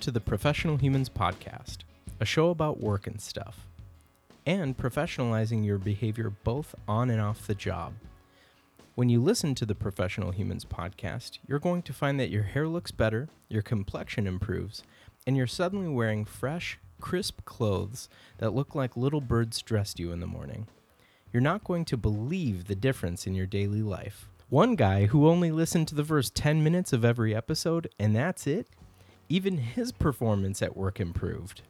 To the Professional Humans Podcast, a show about work and stuff, and professionalizing your behavior both on and off the job. When you listen to the Professional Humans Podcast, you're going to find that your hair looks better, your complexion improves, and you're suddenly wearing fresh, crisp clothes that look like little birds dressed you in the morning. You're not going to believe the difference in your daily life. One guy who only listened to the first 10 minutes of every episode, and that's it, even his performance at work improved.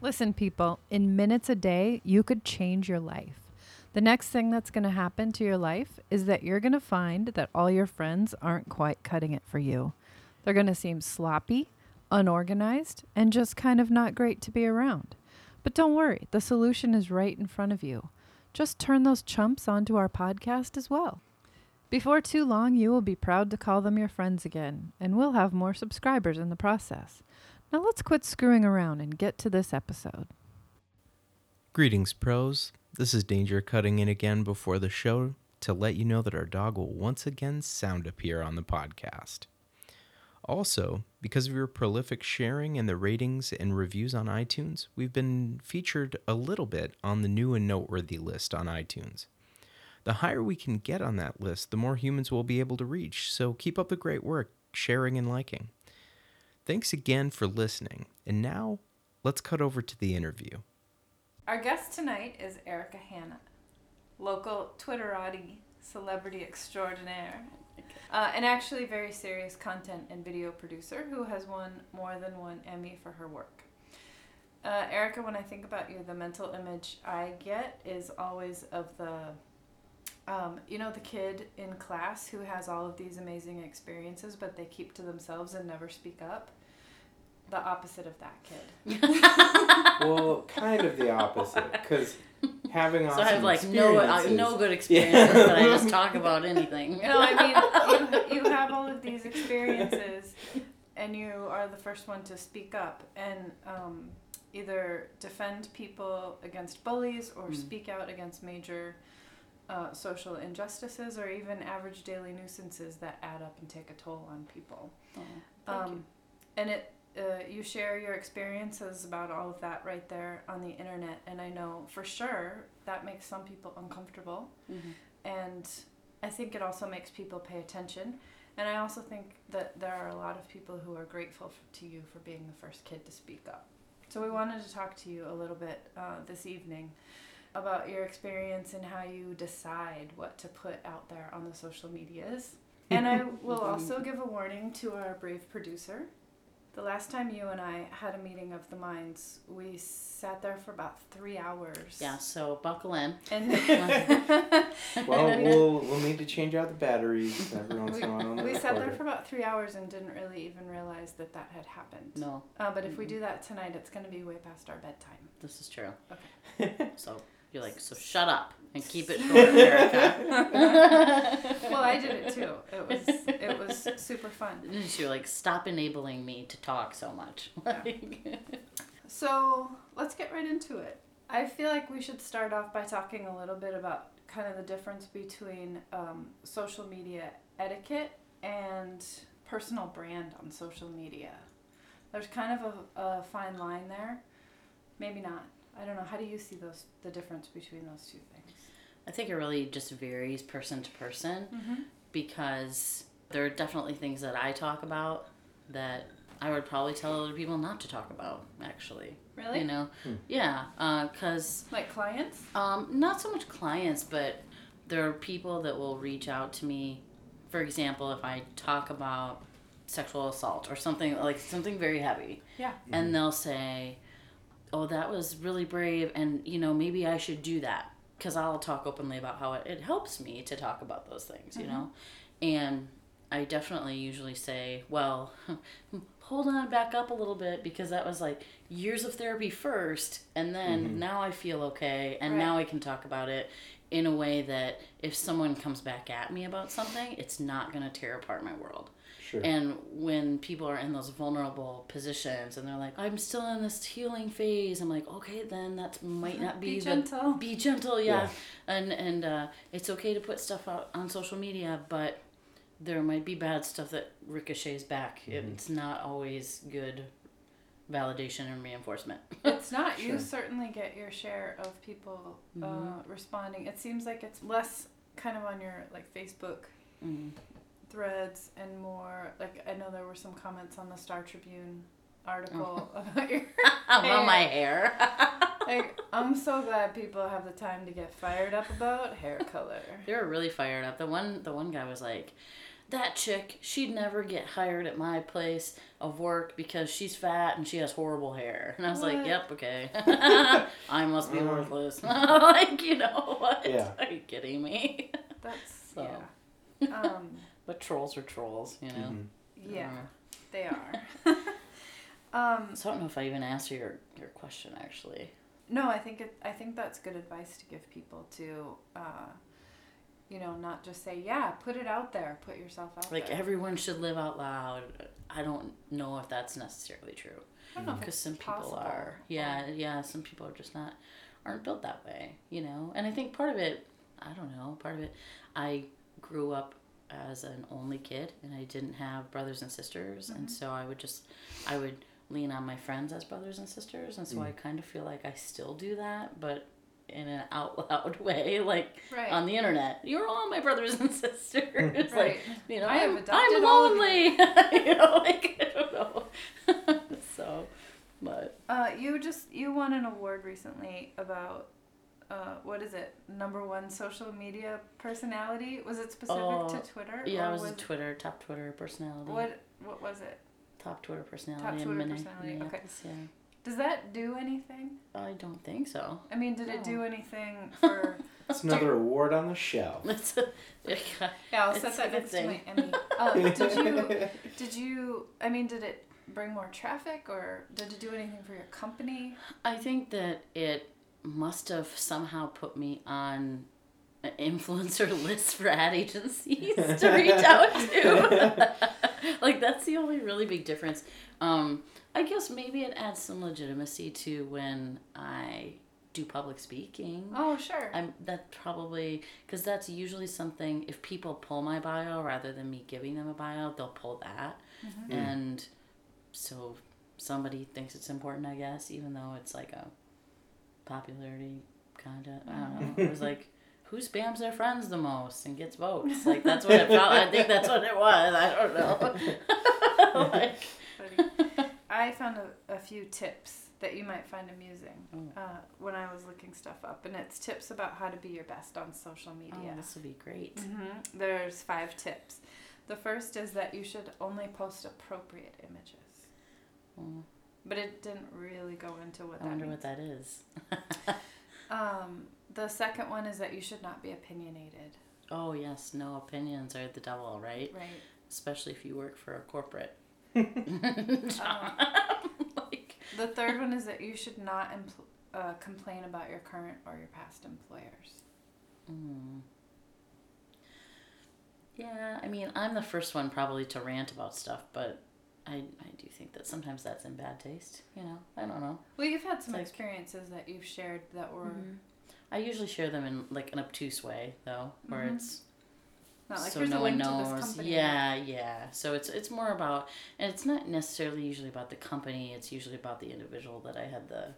Listen, people, in minutes a day, you could change your life. The next thing that's going to happen to your life is that you're going to find that all your friends aren't quite cutting it for you. They're going to seem sloppy, unorganized, and just kind of not great to be around. But don't worry, the solution is right in front of you. Just turn those chumps onto our podcast as well. Before too long, you will be proud to call them your friends again, and we'll have more subscribers in the process. Now let's quit screwing around and get to this episode. Greetings, pros. This is Danger cutting in again before the show to let you know that our dog will once again sound appear on the podcast. Also, because of your prolific sharing and the ratings and reviews on iTunes, we've been featured a little bit on the new and noteworthy list on iTunes. The higher we can get on that list, the more humans we'll be able to reach, so keep up the great work, sharing and liking. Thanks again for listening, and now let's cut over to the interview. Our guest tonight is Erica Hanna, local Twitterati celebrity extraordinaire, uh, and actually very serious content and video producer who has won more than one Emmy for her work. Uh, Erica, when I think about you, the mental image I get is always of the, um, you know, the kid in class who has all of these amazing experiences, but they keep to themselves and never speak up. The opposite of that kid. well, kind of the opposite, because having awesome So I have like no uh, no good experiences, but I just talk about anything. No, I mean, you, you have all of these experiences, and you are the first one to speak up and um, either defend people against bullies or Mm. speak out against major uh, social injustices or even average daily nuisances that add up and take a toll on people. Oh, Um, and it uh, you share your experiences about all of that right there on the internet, and I know for sure that makes some people uncomfortable you. Mhm. and I think it also makes people pay attention. And I also think that there are a lot of people who are grateful f- to you for being the first kid to speak up. So we wanted to talk to you a little bit uh, this evening about your experience and how you decide what to put out there on the social medias. And I will also give a warning to our brave producer. The last time you and I had a meeting of the minds, we sat there for about three hours. Yeah, so buckle in. And Well, And we- we'll we'll need to change out the batteries every once in a while. we sat there for about three hours and didn't really even realize that that had happened. No, Uh, but if we Mhm. do that tonight, it's going to be way past our bedtime. this is true. Okay. So you're like, so shut up and keep it short, Erica. well, I did it too. It was it was super fun. You're like, stop enabling me to talk so much. Yeah. So let's get right into it. I feel like we should start off by talking a little bit about kind of the difference between um, social media etiquette and personal brand on social media. There's kind of a, a fine line there. Maybe not. I don't know. How do you see those the difference between those two things? I think it really just varies person to person Mm-hmm. because there are definitely things that I talk about that I would probably tell other people not to talk about, actually. Really? You know? Hmm. Yeah, because Like clients? Um, not so much clients, but there are people that will reach out to me. For example, if I talk about sexual assault or something like something very heavy, Yeah. and they'll say, "Oh, that was really brave," and you know maybe I should do that because I'll talk openly about how it, it helps me to talk about those things, you know, mm-hmm. and I definitely usually say, "Well, hold on, back up a little bit because that was like years of therapy first, and then mm-hmm. now I feel okay, and Right. now I can talk about it." In a way that if someone comes back at me about something, it's not going to tear apart my world. Sure. And when people are in those vulnerable positions and they're like, I'm still in this healing phase, I'm like, okay, then that might not be, Be the- gentle. Be gentle, yeah. Yeah. And and uh, it's okay to put stuff out on social media, but there might be bad stuff that ricochets back. It's not always good validation and reinforcement. It's not. You certainly get your share of people uh, Mhm. responding. It seems like it's less kind of on your like Facebook Mm. Threads and more like I know there were some comments on the Star Tribune article about your About my hair. like I'm so glad people have the time to get fired up about hair color. they were really fired up. The one the one guy was like, That chick, she'd never get hired at my place of work because she's fat and she has horrible hair. And I was like, Yep, okay. I must be Mm. worthless. like, you know what? Yeah. Are you kidding me? That's So. yeah. Um But trolls are trolls, you know? Mhm. yeah, Uh, they are. um so I don't know if I even answer your, your question actually. No, I think it. I think that's good advice to give people to, uh, you know, not just say, "Yeah, put it out there, put yourself out Like there." Like everyone should live out loud. I don't know if that's necessarily true. I don't know if because some people possible, are yeah yeah some people are just not aren't built that way you know and i think part of it i don't know part of it i grew up as an only kid and i didn't have brothers and sisters and so i would just i would lean on my friends as brothers and sisters and so i kind of feel like i still do that but in an out loud way like Right. on the internet you're all my brothers and sisters Right. like you know I have I'm, I'm all of you. lonely you know like i don't know so but Uh, you just you won an award recently about. Uh, what is it? Number one social media personality? Was it specific Oh, to Twitter? Yeah, or I was, a Twitter top Twitter personality. What What was it? top Twitter personality? Top Twitter Minne- personality, okay. Yeah, Does that do anything? I don't think so. I mean, did it do anything for? It's another award on the shelf. It's a, yeah, I'll It's set that next to my. Emmy. Um, did you? Did you? I mean, did it bring more traffic, or did it do anything for your company? I think that it must have somehow put me on an influencer list for ad agencies to reach out to. like that's the only really big difference. Um, I guess maybe it adds some legitimacy to when I do public speaking. Oh, sure. I'm that probably because that's usually something. If people pull my bio rather than me giving them a bio, they'll pull that, Mm-hmm. and so somebody thinks it's important. I guess even though it's like a popularity content. I don't know. It was like. Who spams their friends the most and gets votes? Like that's what it felt. I think that's what it was. I don't know. like, I found a, a few tips that you might find amusing uh, when I was looking stuff up, and it's tips about how to be your best on social oh, media. this would be great. hmm There's five tips. The first is that you should only post appropriate images, Mm, but it didn't really go into what I that wonder means. what that is. Um, the second one is that you should not be opinionated. Oh yes, no opinions are the devil, right? Right. Especially if you work for a corporate. Um, like, the third one is that you should not empl- uh, complain about your current or your past employers. mm. Yeah, I mean, I'm the first one probably to rant about stuff, but I, I do think that sometimes that's in bad taste. You know, I don't know. Well, you've had some Like- experiences that you've shared that were I usually share them in like an obtuse way, though, where Mhm. it's not like so here's no a one link to knows. this company. Yeah, yeah. So it's it's more about, and it's not necessarily usually about the company. It's usually about the individual that I had the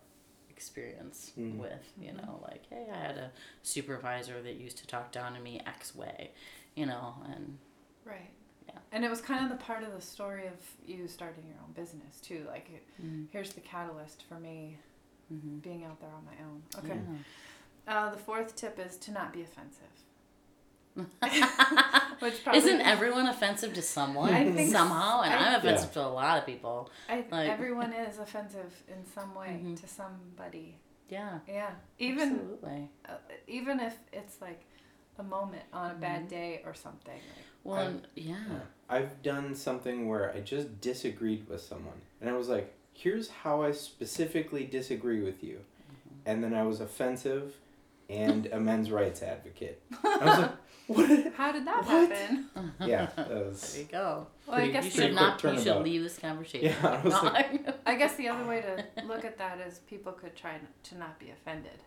experience Mhm. with. You know, like hey, I had a supervisor that used to talk down to me X way, you know, and Right. Yeah. And it was kind of the part of the story of you starting your own business too. Like, it- mm, here's the catalyst for me hmm being out there on my own. Okay. Yeah. Uh, the fourth tip is to not be offensive. Which probably Isn't everyone offensive to someone I think somehow? And I- I'm offensive to a lot of people. I, like- everyone is offensive in some way Mhm. to somebody. Yeah. Yeah. Even absolutely. uh, even if it's like a moment on a bad Mhm. day or something. Like, Well, I'm- yeah. I've done something where I just disagreed with someone, and I was like, "Here's how I specifically disagree with you," and then I was offensive and a men's rights advocate. I was like, "What?" how did that What? happen? Yeah, that There you go. Well, I guess You should not. quick You should leave this conversation. Yeah, I was like- I guess the other way to look at that is people could try to not be offended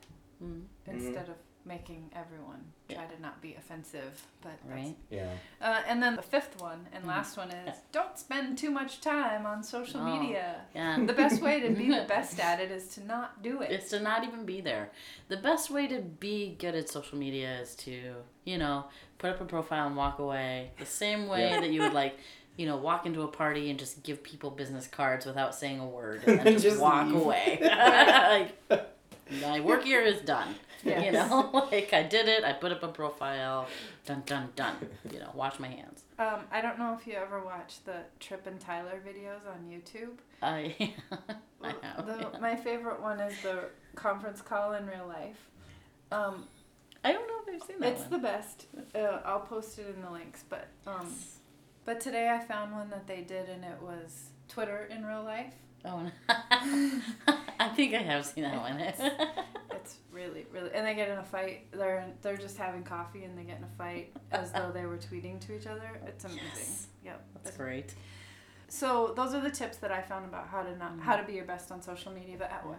Mm. Mm-hmm. instead of making everyone try to not be offensive. But that's- Right. Yeah. Uh, and then the fifth one and Mhm. last one is don't spend too much time on social Oh. media. Yeah. The best way to be the best at it is to not do it. It's to not even be there. The best way to be good at social media is to, you know, put up a profile and walk away. The same way Yeah. that you would like, you know, walk into a party and just give people business cards without saying a word and then just, Just walk leave. away. like, my work here is done. You know, like I did it. I put up a profile. Done, done, done. You know, wash my hands. Um, I don't know if you ever watched the Tripp and Tyler videos on YouTube. I, I have. The, yeah. My favorite one is the conference call in real life. Um, I don't know if I've seen that it's one. the best. Uh, I'll post it in the links. But um, but today I found one that they did, and it was Twitter in real life. Oh, no. I think I have seen that one. It's really, really, and they get in a fight. They're they're just having coffee, and they get in a fight as though they were tweeting to each other. It's amazing. Yes. Yep. That's great. So those are the tips that I found about how to not how to be your best on social media. But at- Yeah.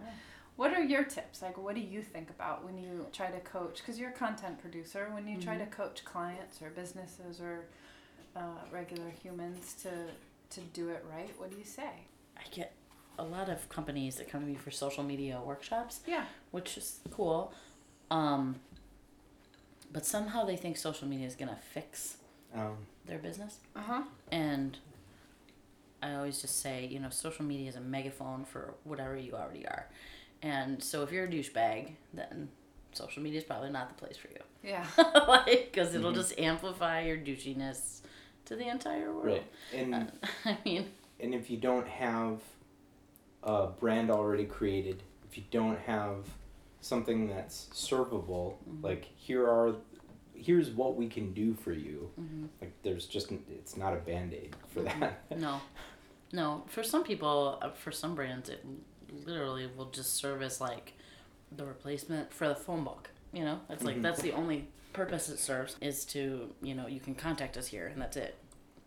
what are your tips? Like, what do you think about when you try to coach? Because you're a content producer. When you try to coach clients or businesses or uh, regular humans to to do it right, what do you say? I get a lot of companies that come to me for social media workshops, Yeah. which is cool. Um, but somehow they think social media is gonna fix Um, their business, Uh huh. and I always just say, you know, social media is a megaphone for whatever you already are, and so if you're a douchebag, then social media is probably not the place for you, Yeah. like because it'll Mhm. just amplify your douchiness to the entire world. right. And Uh, I mean, and if you don't have a brand already created, if you don't have something that's servable, Mhm. like here are here's what we can do for you. mhm. Like there's just it's not a band-aid for that. No, no. For some people, uh, for some brands, it literally will just serve as like the replacement for the phone book. You know, it's like Mhm. that's the only purpose it serves is to you know you can contact us here and that's it.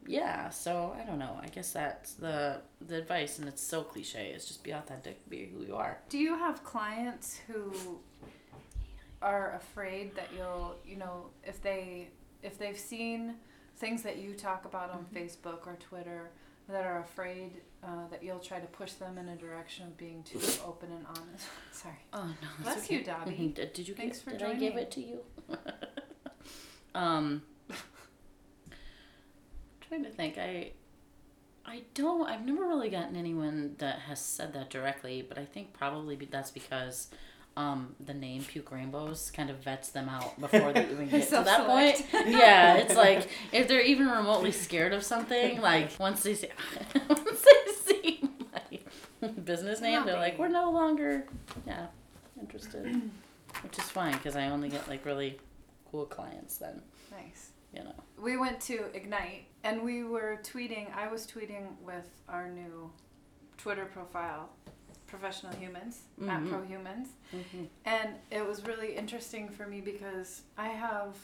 Yeah. So I don't know. I guess that's the the advice, and it's so cliche. Is just be authentic, be who you are. Do you have clients who are afraid that you'll, you know, if they if they've seen things that you talk about on Facebook or Twitter that are afraid uh, that you'll try to push them in a direction of being too open and honest. Sorry. Oh no. Bless okay. you, Dobby. Did, did you Thanks give, for did I give it to you? um trying to think. I I don't I've never really gotten anyone that has said that directly, but I think probably be, that's because um, the name Puke Rainbows kind of vets them out before they even get to that point. Yeah, it's like if they're even remotely scared of something, like once they see, once they see my business name, they're like, we're no longer, yeah, interested, which is fine because I only get like really cool clients then, Nice. you know. We went to Ignite and we were tweeting. I was tweeting with our new Twitter profile, Professional Humans, at Mhm. ProHumans. And it was really interesting for me because I have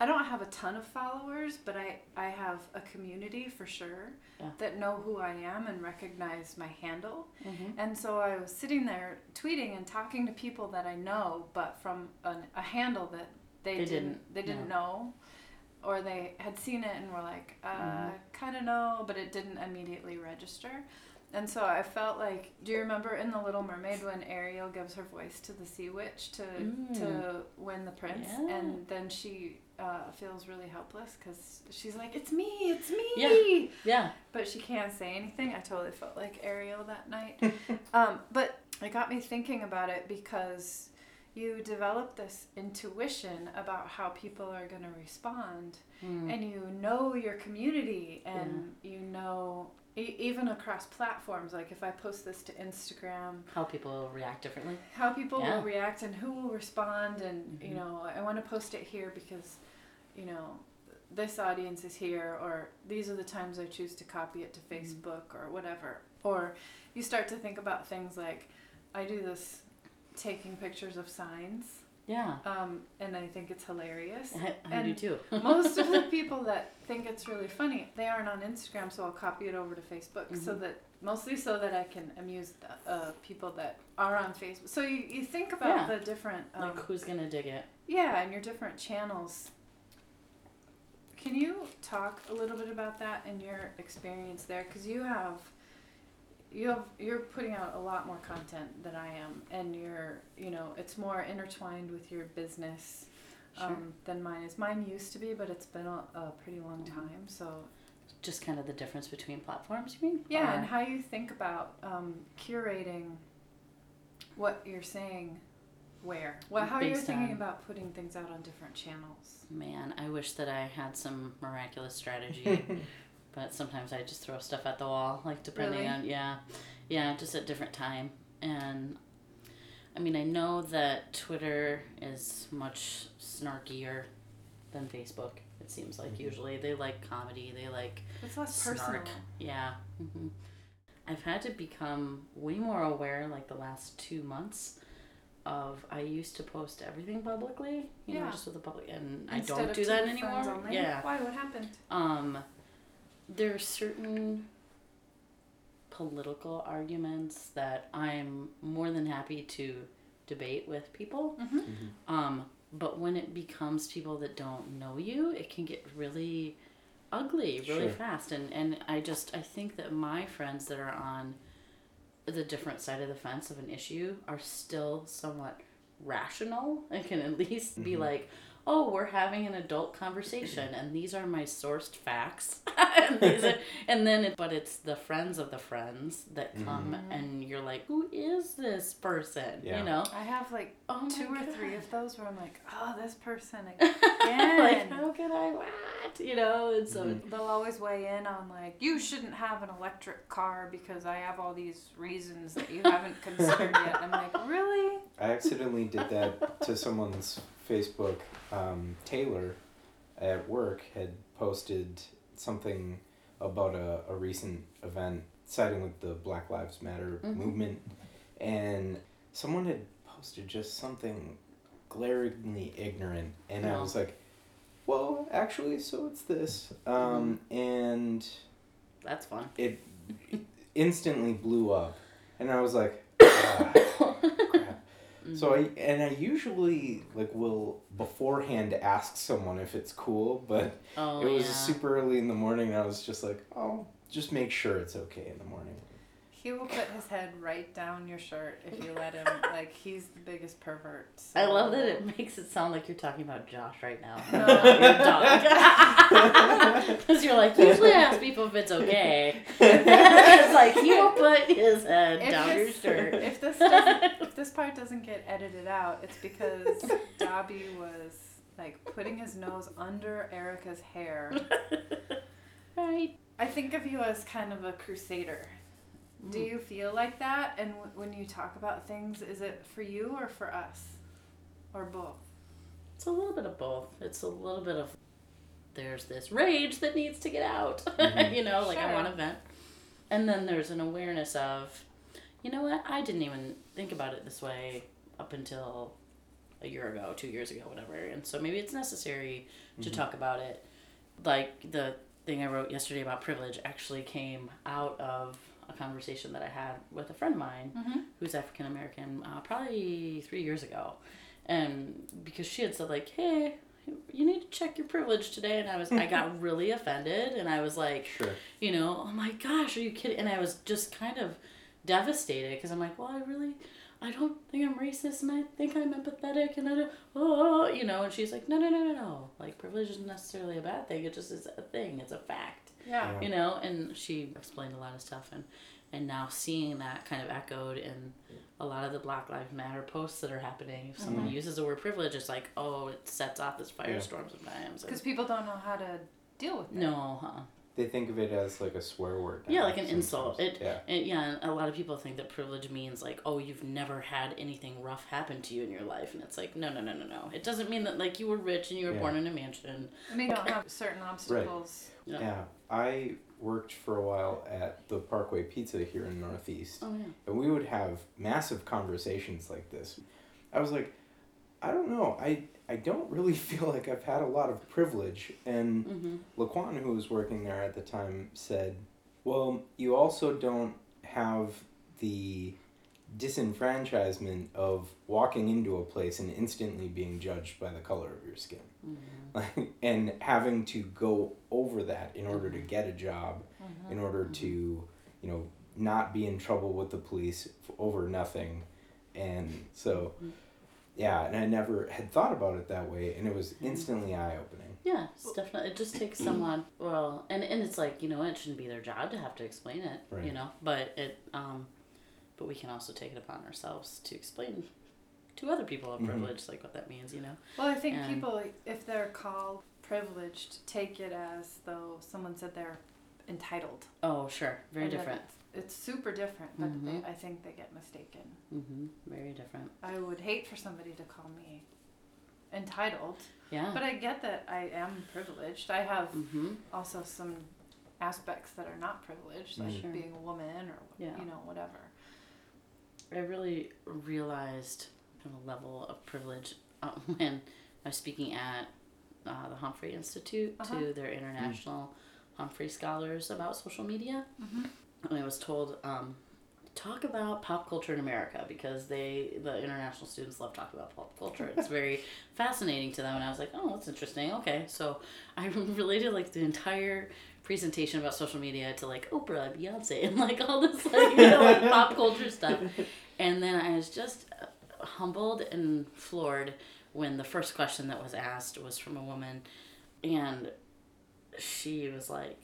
I don't have a ton of followers, but I, I have a community for sure Yeah. that know who I am and recognize my handle. Mm-hmm. And so I was sitting there tweeting and talking to people that I know, but from an, a handle that they, They didn't, didn't, they didn't know, or they had seen it and were like, uh, Mhm. kind of know, but it didn't immediately register. And so I felt like, do you remember in The Little Mermaid when Ariel gives her voice to the sea witch to to Mm. win the prince, Yeah. and then she uh, feels really helpless because she's like, "It's me, it's me," Yeah. Yeah. but she can't say anything. I totally felt like Ariel that night. um, but it got me thinking about it because you develop this intuition about how people are going to respond, Mm. and you know your community, and you know e- even across platforms. Like if I post this to Instagram, How people will react differently. how people Yeah. will react and who will respond and you Mhm. know i want to post it here because you know this audience is here or these are the times i choose to copy it to Mm-hmm. facebook or whatever or you start to think about things like i do this taking pictures of signs Yeah. Um, and I think it's hilarious. I, I And do too. Most of the people that think it's really funny, they aren't on Instagram, so I'll copy it over to Facebook so Mhm. that mostly so that I can amuse the, uh, people that are on Facebook. So you, you think about Yeah. the different um, like who's gonna dig it? yeah, and your different channels. Can you talk a little bit about that and your experience there? Because you have, you have, you're putting out a lot more content than I am, and you're, you know, it's more intertwined with your business Sure. um, than mine is. Mine used to be, but it's been a, a pretty long Mhm. time. So Just kind of the difference between platforms, you mean? yeah, Or- and how you think about um, curating what you're saying, where, well, how you're Based thinking on- about putting things out on different channels. Man, I wish that I had some miraculous strategy, but sometimes I just throw stuff at the wall, like depending Really? on yeah, yeah, just at different time. And I mean, I know that Twitter is much snarkier than Facebook. It seems like Mhm. usually they like comedy, they like It's less snark. personal. Yeah. hmm I've had to become way more aware, like the last two months, of I used to post everything publicly, you know, just with the public, and Instead I don't do that anymore. only? Yeah. Why? What happened? Um, there are certain political arguments that I'm more than happy to debate with people. Mm-hmm. Um, but when it becomes people that don't know you, it can get really ugly really Sure. fast. And, and I just, I think that my friends that are on the different side of the fence of an issue are still somewhat rational and can at least be Mhm. like, oh, we're having an adult conversation and these are my sourced facts. and, these are, and then, it, but it's the friends of the friends that come Mhm. and you're like, who is this person? Yeah. You know? I have like Oh my two or three of those where I'm like, oh, this person like again. how can I what you know and so Mhm. They'll always weigh in on like, you shouldn't have an electric car because I have all these reasons that you haven't considered yet. And I'm like, really? I accidentally did that to someone's Facebook. Um, Taylor at work had posted something about a, a recent event siding with the Black Lives Matter Mhm. movement, and someone had posted just something glaringly ignorant, and I was like, well, actually, so it's this. Um, and that's fun it instantly blew up, and I was like, ah, crap. So I and I usually like will beforehand ask someone if it's cool, but oh it was yeah super early in the morning, and I was just like, oh, just make sure it's okay in the morning. He will put his head right down your shirt if you let him. like he's the biggest pervert. I love that it makes it sound like you're talking about Josh right now. No. Your dog. Because you're like, usually I ask people if it's okay. it's like, he will put his head If down your shirt. if this if this part doesn't get edited out, it's because Dobby was like putting his nose under Erica's hair. right. I think of you as kind of a crusader. Do Mm. you feel like that? And w- when you talk about things, is it for you or for us, or both? It's a little bit of both. It's a little bit of there's this rage that needs to get out. Mhm. you know, like I want to vent. And then there's an awareness of, you know what, I didn't even think about it this way up until a year ago, two years ago, whatever. And so maybe it's necessary to Mhm. talk about it. Like the thing I wrote yesterday about privilege actually came out of a conversation that I had with a friend of mine Mm-hmm. who's African American, uh, probably three years ago, and because she had said like, "Hey, you need to check your privilege today," and I was I got really offended, and I was like, Sure. you know, oh my gosh, are you kidding? And I was just kind of devastated because I'm like, well, I really. I don't think I'm racist, and I think I'm empathetic, and I don't, oh, you know. And she's like, no, no, no, no, no. Like privilege isn't necessarily a bad thing. It just is a thing. It's a fact Yeah. Yeah. you know and she explained a lot of stuff and and now seeing that kind of echoed in a lot of the black lives matter posts that are happening if someone Mhm. uses the word privilege it's like oh it sets off this firestorm sometimes Because people don't know how to deal with it. no huh? They think of it as like a swear word. Yeah, like an insult. It- yeah. and yeah a lot of people think that privilege means like oh you've never had anything rough happen to you in your life and it's like no no no no no it doesn't mean that like you were rich and you were Yeah. born in a mansion I mean, you don't have certain obstacles. Yeah. Yeah, I worked for a while at the Parkway Pizza here in Northeast, oh yeah and we would have massive conversations like this. I was like, I don't know. I I don't really feel like I've had a lot of privilege. And Mm-hmm. Laquan, who was working there at the time, said, "Well, you also don't have the disenfranchisement of walking into a place and instantly being judged by the color of your skin, Mm-hmm. and having to go over that in order to get a job, in order to, you know, not be in trouble with the police over nothing, and so." Yeah, and I never had thought about it that way, and it was instantly eye opening. Yeah, it's definitely. It just takes someone. Well, and and it's like you know, it shouldn't be their job to have to explain it. right. You know, but it. Um, but we can also take it upon ourselves to explain to other people of Mhm. privilege, like what that means. You know. Well, I think And- people, if they're called privileged, take it as though someone said they're entitled. Oh, sure. Very And different. It's super different, but Mhm. they, I think they get mistaken. Mm-hmm. Very different. I would hate for somebody to call me entitled, Yeah. but I get that I am privileged. I have mm-hmm. also some aspects that are not privileged, like Sure. being a woman or Yeah. you know whatever. I really realized the level of privilege uh, when I was speaking at uh, the Humphrey Institute Uh-huh. to their international Humphrey scholars about social media. And I was told, um, talk about pop culture in America because they, the international students, love talking about pop culture. It's very fascinating to them. And I was like, oh, that's interesting. Okay. So I related like the entire presentation about social media to like Oprah, Beyonce, and like all this like, you know, like pop culture stuff. And then I was just uh, humbled and floored when the first question that was asked was from a woman, and she was like,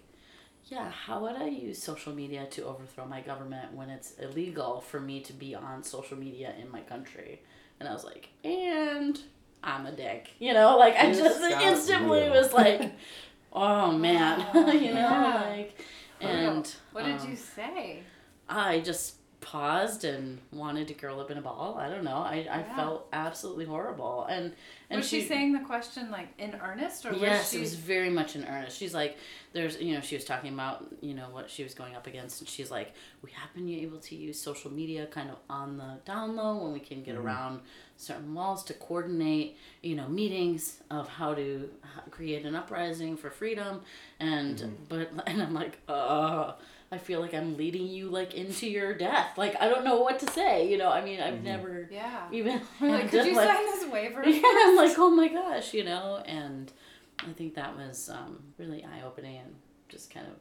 "Yeah, how would I use social media to overthrow my government when it's illegal for me to be on social media in my country?" And I was like, "And I'm a dick," you know, like I This just instantly real. was like, "Oh man," you know, Yeah. like, and What did um, you say? I just paused and wanted to curl up in a ball. I don't know. I, I Yeah. felt absolutely horrible. And and was she, saying the question like in earnest, or Yes, was she? it was very much in earnest. She's like, there's, you know, she was talking about, you know, what she was going up against, and she's like, we have been able to use social media kind of on the down low when we can get around certain walls to coordinate, you know, meetings of how to create an uprising for freedom, and but and I'm like, uh. I feel like I'm leading you like into your death. Like I don't know what to say. You know, I mean, I've never yeah. even Like, had could to, you like- sign this waiver? yeah, I'm like, oh my gosh, you know, and I think that was um, really eye opening and just kind of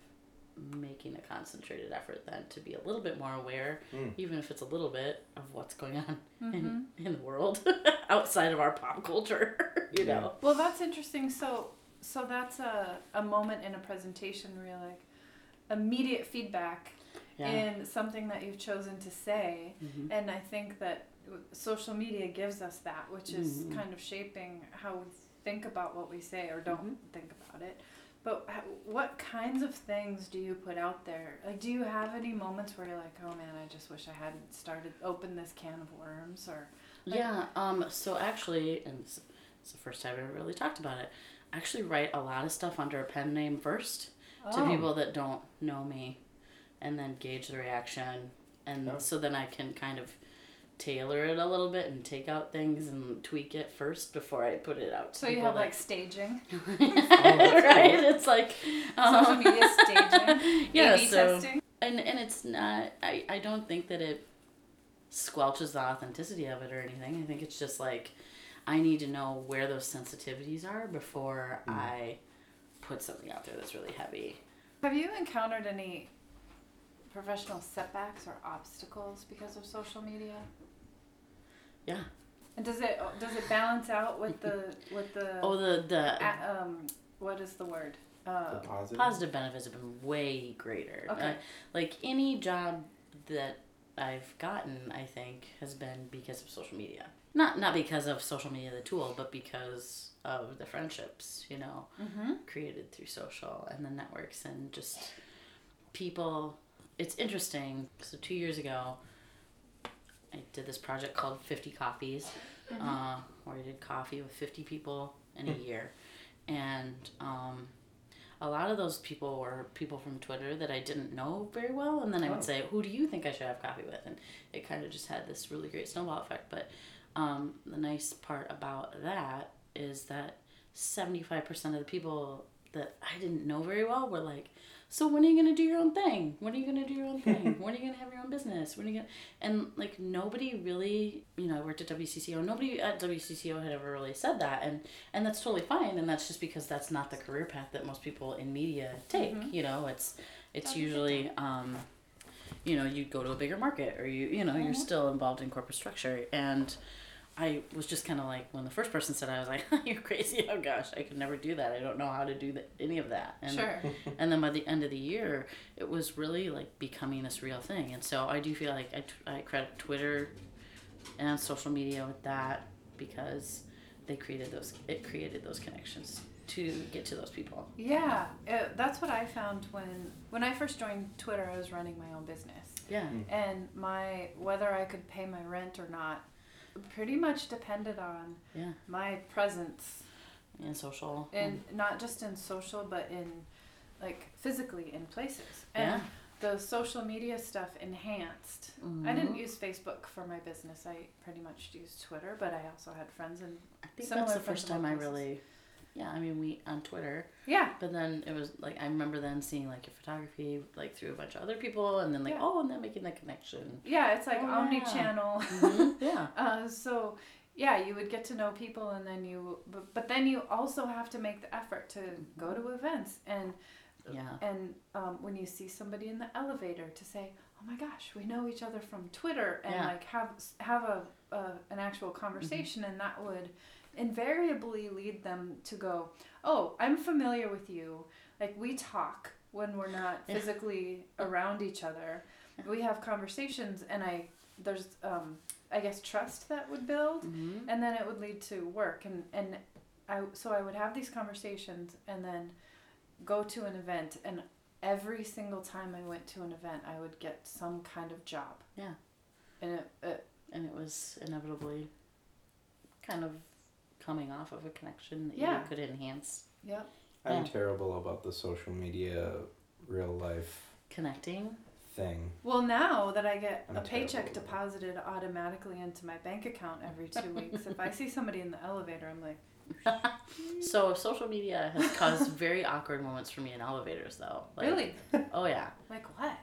making a concentrated effort then to be a little bit more aware, Mm. even if it's a little bit of what's going on Mm-hmm. in, in the world outside of our pop culture, you Yeah. know. Well, that's interesting. So, so that's a, a moment in a presentation where you're like immediate feedback Yeah. in something that you've chosen to say, Mhm. and I think that social media gives us that, which is Mhm. kind of shaping how we think about what we say or don't Mhm. think about it. But what kinds of things do you put out there? Like, do you have any moments where you're like, "Oh man, I just wish I hadn't started open this can of worms," or Like- Yeah. Um. So actually, and it's, it's the first time I ever really talked about it. I actually write a lot of stuff under a pen name first to Oh. people that don't know me, and then gauge the reaction, and Oh. so then I can kind of tailor it a little bit and take out things and tweak it first before I put it out. to So you have that- like staging, that's right? cool. It's like um, social media staging, Yeah. A/B so testing. and and it's not. I I don't think that it squelches the authenticity of it or anything. I think it's just like I need to know where those sensitivities are before Mm. I put something out there that's really heavy. Have you encountered any professional setbacks or obstacles because of social media? Yeah. And does it does it balance out with the with the Oh, the the a- um what is the word? Uh, The positive. positive benefits have been way greater. Okay. Uh, like any job that I've gotten, I think, has been because of social media. Not not because of social media, the tool, but because of the friendships, you know, mm-hmm. created through social and the networks and just people. It's interesting. So two years ago, I did this project called Fifty Coffees, uh, where I did coffee with fifty people in a year, and um, a lot of those people were people from Twitter that I didn't know very well, and then I Oh. would say, "Who do you think I should have coffee with?" And it kind of just had this really great snowball effect. But um, the nice part about that is that 75% of the people that I didn't know very well were like, so when are you gonna do your own thing? When are you gonna do your own thing? when are you gonna have your own business? When are you gonna and like nobody really, you know, I worked at WCCO. Nobody at WCCO had ever really said that, and and that's totally fine. And that's just because that's not the career path that most people in media take. You know, it's it's usually um, you know, you go to a bigger market, or you you know, you're still involved in corporate structure, and I was just kind of like when the first person said, I was like, "You're crazy! Oh gosh, I could never do that. I don't know how to do that, any of that." And Sure. and then by the end of the year, it was really like becoming this real thing. And so I do feel like I, t- I credit Twitter and social media with that because they created those. It created those connections to get to those people. Yeah, uh, that's what I found when when I first joined Twitter. I was running my own business, Yeah. and my whether I could pay my rent or not pretty much depended on Yeah. my presence in social. and mm. not just in social but in like physically in places and Yeah. the social media stuff enhanced i didn't mm-hmm. use facebook for my business i pretty much used twitter but i also had friends and I think that's the first time I really. Yeah, I mean, we on Twitter, yeah but then it was like I remember then seeing like your photography like through a bunch of other people, and then like Yeah. oh, and then making the connection. yeah it's like Oh, omni-channel Mhm, Yeah. uh, so yeah you would get to know people and then you but, but then you also have to make the effort to go to events and Yeah. and um, when you see somebody in the elevator to say oh my gosh we know each other from twitter and Yeah. like have have a, a an actual conversation and that would invariably lead them to go oh i'm familiar with you. Like we talk when we're not physically around each other. We have conversations and i there's um, i guess trust that would build hmm and then it would lead to work and and I so I would have these conversations and then go to an event and every single time I went to an event I would get some kind of job. Yeah. And it, it and it was inevitably kind of coming off of a connection that Yeah. you could enhance yeah. I'm Yeah. terrible about the social media real life connecting. thing. Well, now that I get I'm a paycheck deposited automatically into my bank account every two weeks, if I see somebody in the elevator, I'm like, So social media has caused very awkward moments for me in elevators, though. Like, really? Oh yeah. Like what?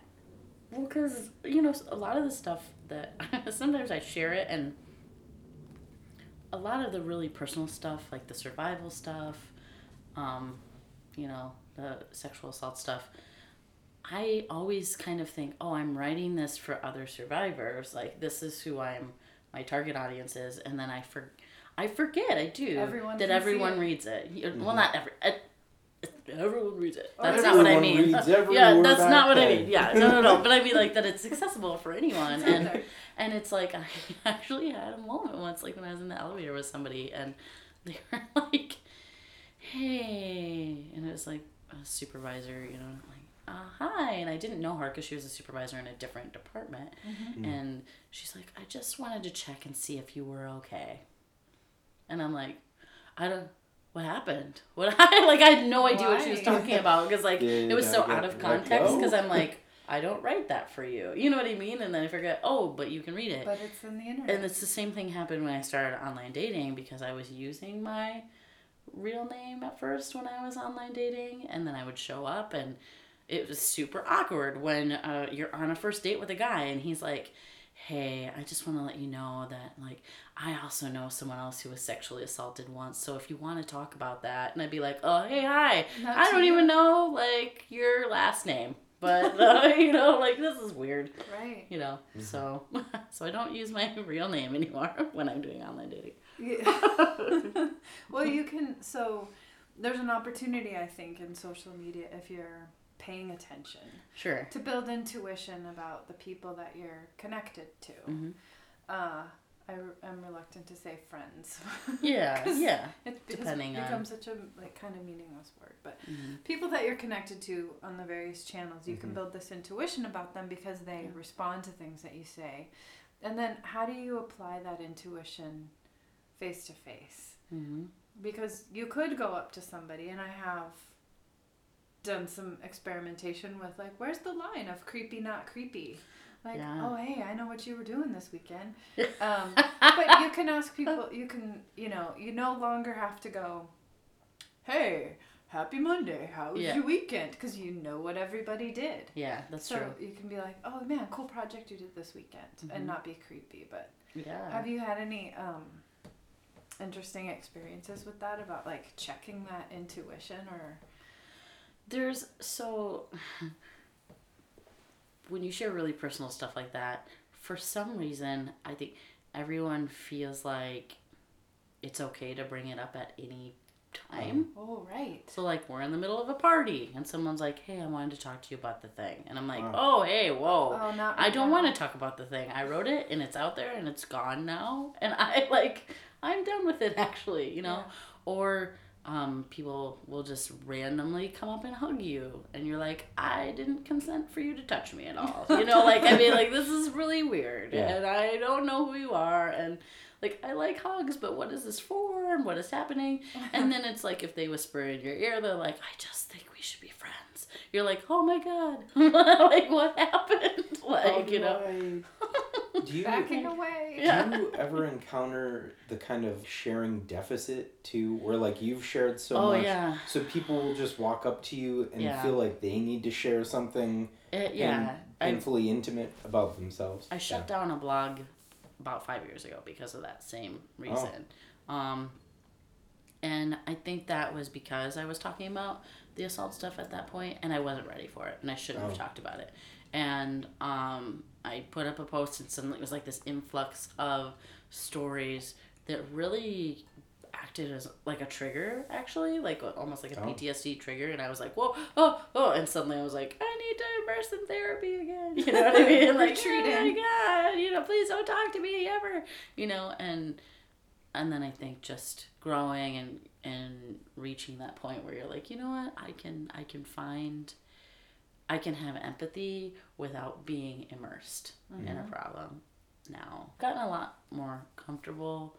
Well, because you know a lot of the stuff that sometimes I share it, and a lot of the really personal stuff, like the survival stuff, um, you know, the sexual assault stuff. I always kind of think, oh, I'm writing this for other survivors. Like this is who I'm, my target audience is, and then I for, I forget. I do Everyone that everyone it. reads it. Mm-hmm. Well, not every. Uh, everyone reads it. Or That's not what I mean. reads every yeah, word that's I not what I mean. Yeah, no, no, no. But I mean like that it's accessible for anyone, and and it's like I actually had a moment once, like when I was in the elevator with somebody, and they were like, "Hey," and it was like a supervisor, you know, like, uh, "Hi," and I didn't know her because she was a supervisor in a different department, Mm-hmm. and she's like, "I just wanted to check and see if you were okay," and I'm like, "I don't." What happened? What I like? I had no idea what she was talking about because like Did it was so out of context. go? Because I'm like, I don't write that for you. You know what I mean? And then I forget. Oh, but you can read it. But it's in the internet. And it's the same thing happened when I started online dating because I was using my real name at first when I was online dating, and then I would show up, and it was super awkward when uh, you're on a first date with a guy, and he's like, "Hey, I just want to let you know that like I also know someone else who was sexually assaulted once, so if you want to talk about that," and I'd be like, "Oh, hey, hi, Not I don't you. even know like your last name." But uh, you know, like this is weird right. you know so so i don't use my real name anymore when i'm doing online dating Yeah. well, you can. So there's an opportunity, I think, in social media if you're paying attention sure to build intuition about the people that you're connected to. hmm Uh, I am reluctant to say friends. yeah yeah It has Depending on- become such a like kind of meaningless word, but Mhm. people that you're connected to on the various channels, you can Mhm. build this intuition about them because they Yeah. respond to things that you say. And then how do you apply that intuition face to face? Mhm. Because you could go up to somebody, and I have done some experimentation with like, where's the line of creepy, not creepy? Like, Yeah. oh hey, I know what you were doing this weekend. Um, but you can ask people. You can, you know, you no longer have to go. Hey, happy Monday. How was Yeah. your weekend? Because you know what everybody did. Yeah, that's so true. you can be like, oh man, cool project you did this weekend, Mhm. and not be creepy. But Yeah. have you had any um, interesting experiences with that about like checking that intuition or? There's so when you share really personal stuff like that, for some reason, I think everyone feels like it's okay to bring it up at any time. Oh, oh right. So like we're in the middle of a party and someone's like, "Hey, I wanted to talk to you about the thing," and I'm like, Wow. "Oh, hey, whoa." Oh, not. I don't want to talk about the thing. I wrote it and it's out there and it's gone now. And I like, I'm done with it actually, you know? Yeah. Or um, people will just randomly come up and hug you and you're like, I didn't consent for you to touch me at all. You know, like, I mean, like, this is really weird Yeah. and I don't know who you are. And like, I like hugs, but what is this for and what is happening? And then it's like, if they whisper in your ear, they're like, I just think we should be friends. You're like, oh my God. like, what happened? Like, do you know. Do you Backing away. Yeah. do you ever encounter the kind of sharing deficit too, where like you've shared so oh much, yeah, so people will just walk up to you and Yeah. feel like they need to share something it, yeah. pain- I painfully intimate about themselves. I shut down a blog about five years ago because of that same reason. Um, and I think that was because I was talking about the assault stuff at that point, and I wasn't ready for it, and I shouldn't Oh. have talked about it. And um, I put up a post, and suddenly it was like this influx of stories that really acted as like a trigger actually like almost like a Oh. ptsd trigger and i was like whoa oh oh and suddenly i was like i need to immerse in therapy again you know what i mean like oh my Retreating. god you know please don't talk to me ever you know and and then i think just growing and and reaching that point where you're like you know what i can i can find i can have empathy without being immersed in a problem now. Gotten a lot more comfortable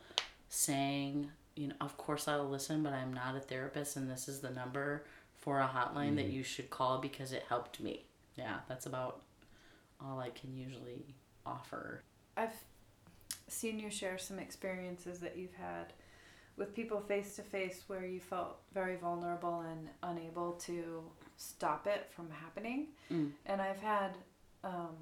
saying you know of course i'll listen but i'm not a therapist and this is the number for a hotline that mm. you should call because it helped me. Yeah that's about all i can usually offer. I've seen you share some experiences that you've had with people face to face where you felt very vulnerable and unable to stop it from happening. Mm. And I've had, um,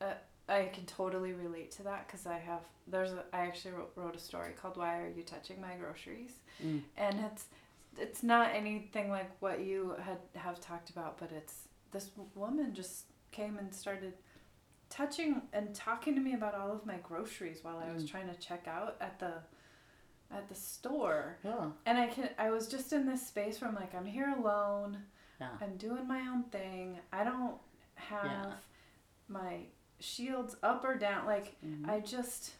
uh, I can totally relate to that because I have, there's a, I actually wrote, wrote a story called Why Are You Touching My Groceries? Mm. And it's, it's not anything like what you had have talked about, but it's this woman just came and started touching and talking to me about all of my groceries while I was Mm. trying to check out at the at the store. yeah And I can I was just in this space where I'm like I'm here alone. Yeah. I'm doing my own thing. I don't have Yeah. my shields up or down. Like Mhm. I just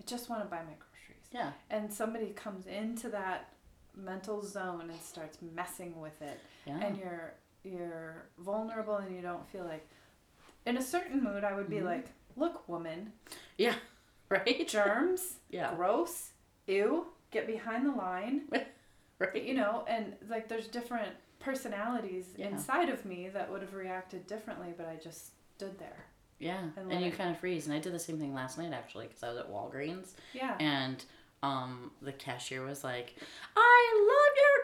I just want to buy my groceries. yeah And somebody comes into that mental zone and starts messing with it yeah and you're you're vulnerable and you don't feel like in a certain mood I would be Mhm. like, "Look, woman, Yeah. right germs, yeah gross, ew, get behind the line." right you know, and like there's different personalities Yeah. inside of me that would have reacted differently, but I just stood there. yeah And and, you it- kind of freeze and i did the same thing last night actually because i was at walgreens Yeah. and um the cashier was like i love your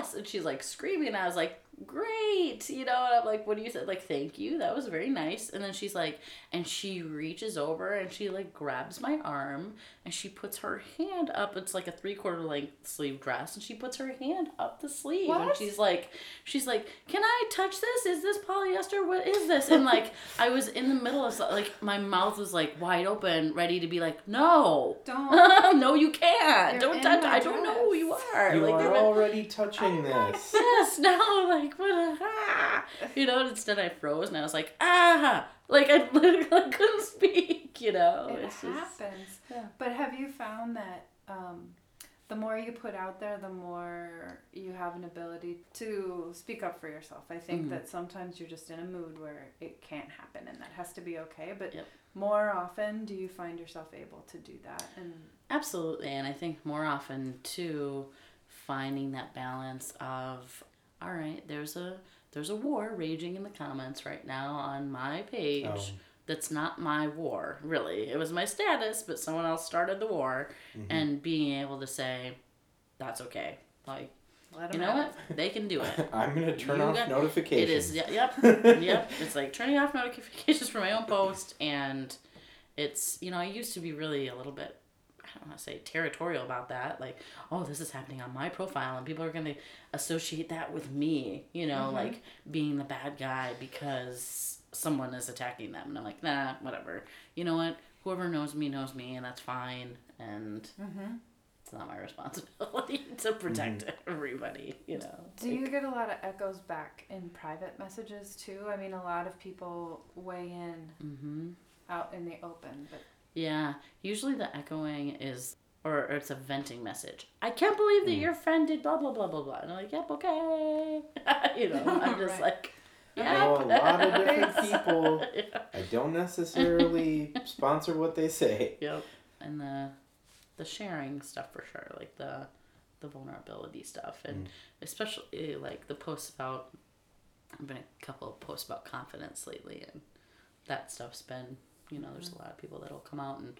dress and she's like screaming And i was like great you know? And i'm like what do you say? Like thank you. That was very nice. And then she's like and she reaches over and she like grabs my arm and she puts her hand up. It's like a three quarter length sleeve dress. And she puts her hand up the sleeve. And she's like she's like can i touch this? Is this polyester? What is this? And like i was in the middle of like my mouth was like wide open ready to be like no. Don't. no, you can't. You're don't touch. my I don't know who you are. You like, are already touching this. yes, no, like what? Ah. You know. and Instead, I froze and I was like, ah, like I literally couldn't speak. You know. It it's just happens. yeah. But have you found that um, the more you put out there, the more you have an ability to speak up for yourself? I think Mhm. that sometimes you're just in a mood where it can't happen, and that has to be okay. But Yep. more often, do you find yourself able to do that? And Absolutely, and I think more often too, finding that balance of all right, there's a there's a war raging in the comments right now on my page. Oh, that's not my war, really. It was my status, but someone else started the war, mm-hmm. and being able to say, that's okay. Like, Let you 'em know have what? They can do it. I'm gonna turn You off got- notifications. It is, yeah, yep, yep. It's like turning off notifications for my own post, and it's you know I used to be really a little bit I don't want to say territorial about that, like oh this is happening on my profile, and people are gonna associate that with me, you know, mm-hmm. like being the bad guy because someone is attacking them, and I'm like nah, whatever. You know what? Whoever knows me knows me, and that's fine, and. Mm-hmm. It's not my responsibility to protect mm-hmm. everybody, you know. Do Like- you get a lot of echoes back in private messages too? I mean, a lot of people weigh in Mhm. out in the open, but Yeah, usually the echoing is, or, or it's a venting message. I can't believe that mm. your friend did blah blah blah blah blah. And I'm like, yep, okay. you know, I'm just Right. like, I yeah. know a lot of different people. yeah. I don't necessarily sponsor what they say. Yep. And the the sharing stuff for sure, like the the vulnerability stuff, and mm. especially like the posts about. I've been a couple of posts about confidence lately, and that stuff's been, you know, there's a lot of people that'll come out and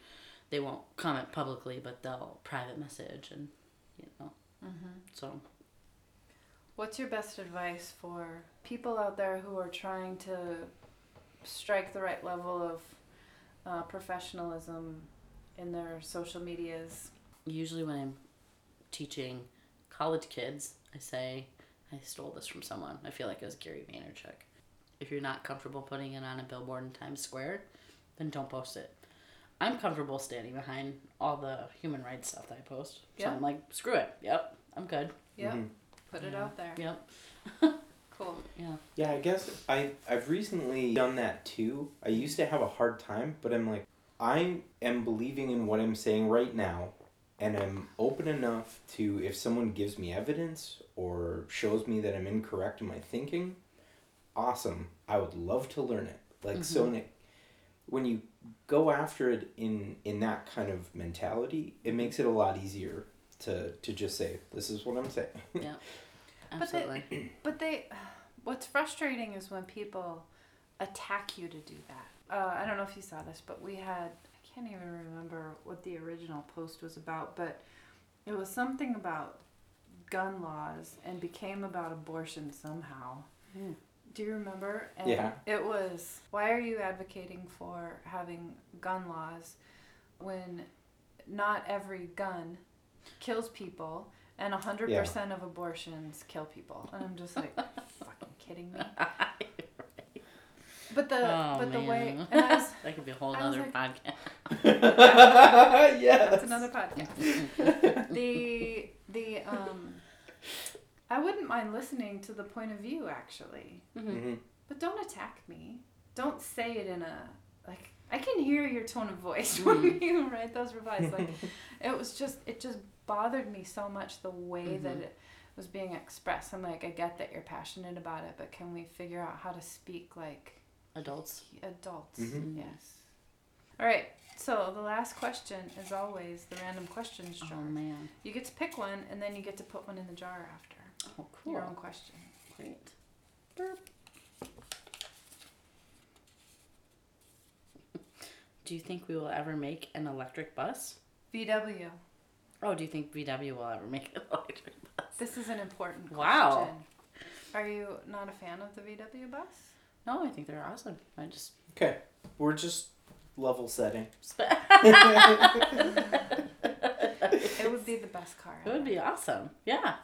they won't comment publicly, but they'll private message, and you know, so what's your best advice for people out there who are trying to strike the right level of uh, professionalism in their social medias? usually when I'm teaching college kids, I say, I stole this from someone. I feel like it was Gary Vaynerchuk. If you're not comfortable putting it on a billboard in Times Square, then don't post it. I'm comfortable standing behind all the human rights stuff that I post. So I'm like, screw it. Yep, I'm good. Yep. Mhm. Put it Yeah. out there. Yep. Cool. Yeah. Yeah, I guess I I've recently done that too. I used to have a hard time, but I'm like I am believing in what I'm saying right now and I'm open enough to if someone gives me evidence or shows me that I'm incorrect in my thinking, awesome. I would love to learn it. Like so in it, when you go after it in in that kind of mentality, it makes it a lot easier to to just say this is what I'm saying. Yeah. But they- Absolutely. But they, what's frustrating is when people attack you to do that. Uh, I don't know if you saw this, but we had, I can't even remember what the original post was about, but it was something about gun laws and became about abortion somehow. Hmm. Do you remember? And Yeah. It was, why are you advocating for having gun laws when not every gun kills people and 100% of abortions kill people? And I'm just like, fucking kidding me? But the, oh, but the way, and I was, that could be a whole I other like- podcast. yeah, that's another podcast. the, the, um, I wouldn't mind listening to the point of view actually. hmm But don't attack me. Don't say it in a like I can hear your tone of voice when you write those replies. Like it was just it just bothered me so much the way that Mhm. it was being expressed. I'm like, I get that you're passionate about it, but can we figure out how to speak like Adults. adults? Mhm. Yes. All right. So the last question is always the random questions jar. Oh man. You get to pick one, and then you get to put one in the jar after Oh cool. your own question. Great. Do you think we will ever make an electric bus? VW. Oh, do you think VW will ever make an electric bus? This is an important question. Wow. Are you not a fan of the VW bus? No, I think they're awesome. I just Okay, we're just level setting. It would be the best car. It would be awesome. Yeah.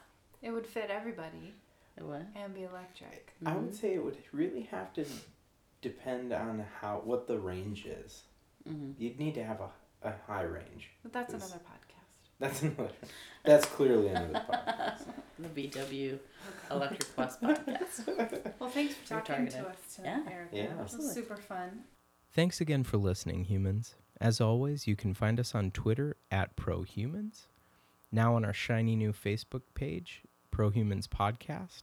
It would fit everybody It would. and be electric. I would say it would really have to depend on how what the range is. Mm-hmm. You'd need to have a, a high range. But that's another podcast. That's another. That's clearly another podcast. The VW electric bus podcast. Well, thanks for talking to us tonight, Yeah. Erica. Yeah. It was Absolutely. super fun. Thanks again for listening, humans. As always, you can find us on Twitter at ProHumans, now on our shiny new Facebook page, ProHumans Podcast,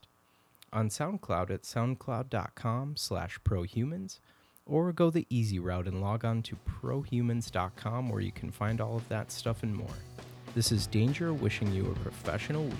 on SoundCloud at soundcloud.com slash prohumans, or go the easy route and log on to prohumans.com where you can find all of that stuff and more. This is Danger wishing you a professional week.